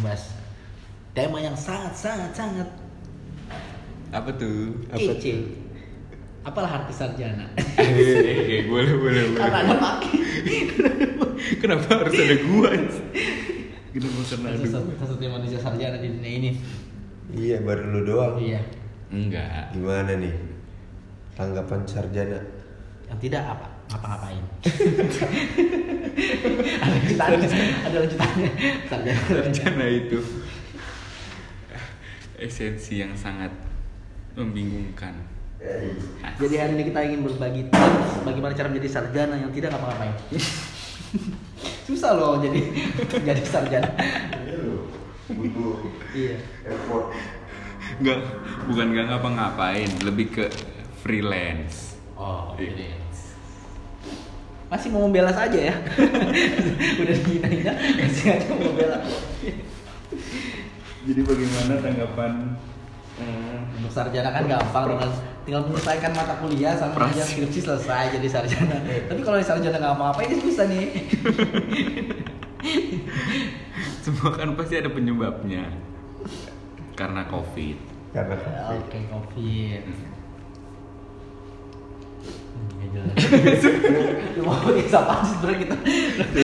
Bahas tema yang sangat sangat sangat Apa tuh? Apa kece. Apalah arti sarjana? Eh, boleh boleh boleh. Karena ada pakai. Kenapa harus ada gua? Kenapa karena ada Satu gua? satunya manusia sarjana di dunia ini. Iya baru lu doang. Iya. Enggak. Gimana nih? Tanggapan sarjana? Yang tidak apa? Ngapa-ngapain? ada lanjutannya, ada lanjutannya. Sarjana. Itu esensi yang sangat membingungkan. Jadi hari ini kita ingin berbagi tips bagaimana cara menjadi sarjana yang tidak ngapa-ngapain. Susah loh jadi jadi sarjana. Iya. Butuh Iya. effort. Enggak, bukan enggak ngapa-ngapain, lebih ke freelance. Oh, Iya. jadi masih mau membela saja ya. Udah dihina masih aja mau membela. Jadi bagaimana tanggapan Untuk sarjana kan gampang dengan tinggal menyelesaikan mata kuliah sama aja skripsi selesai jadi sarjana. Tapi kalau sarjana nggak mau apa ini susah nih. semua kan pasti ada penyebabnya. Karena Covid. Karena covid. Hmm, nggak jelas. Lu mau pakai siapa sih sebenarnya kita?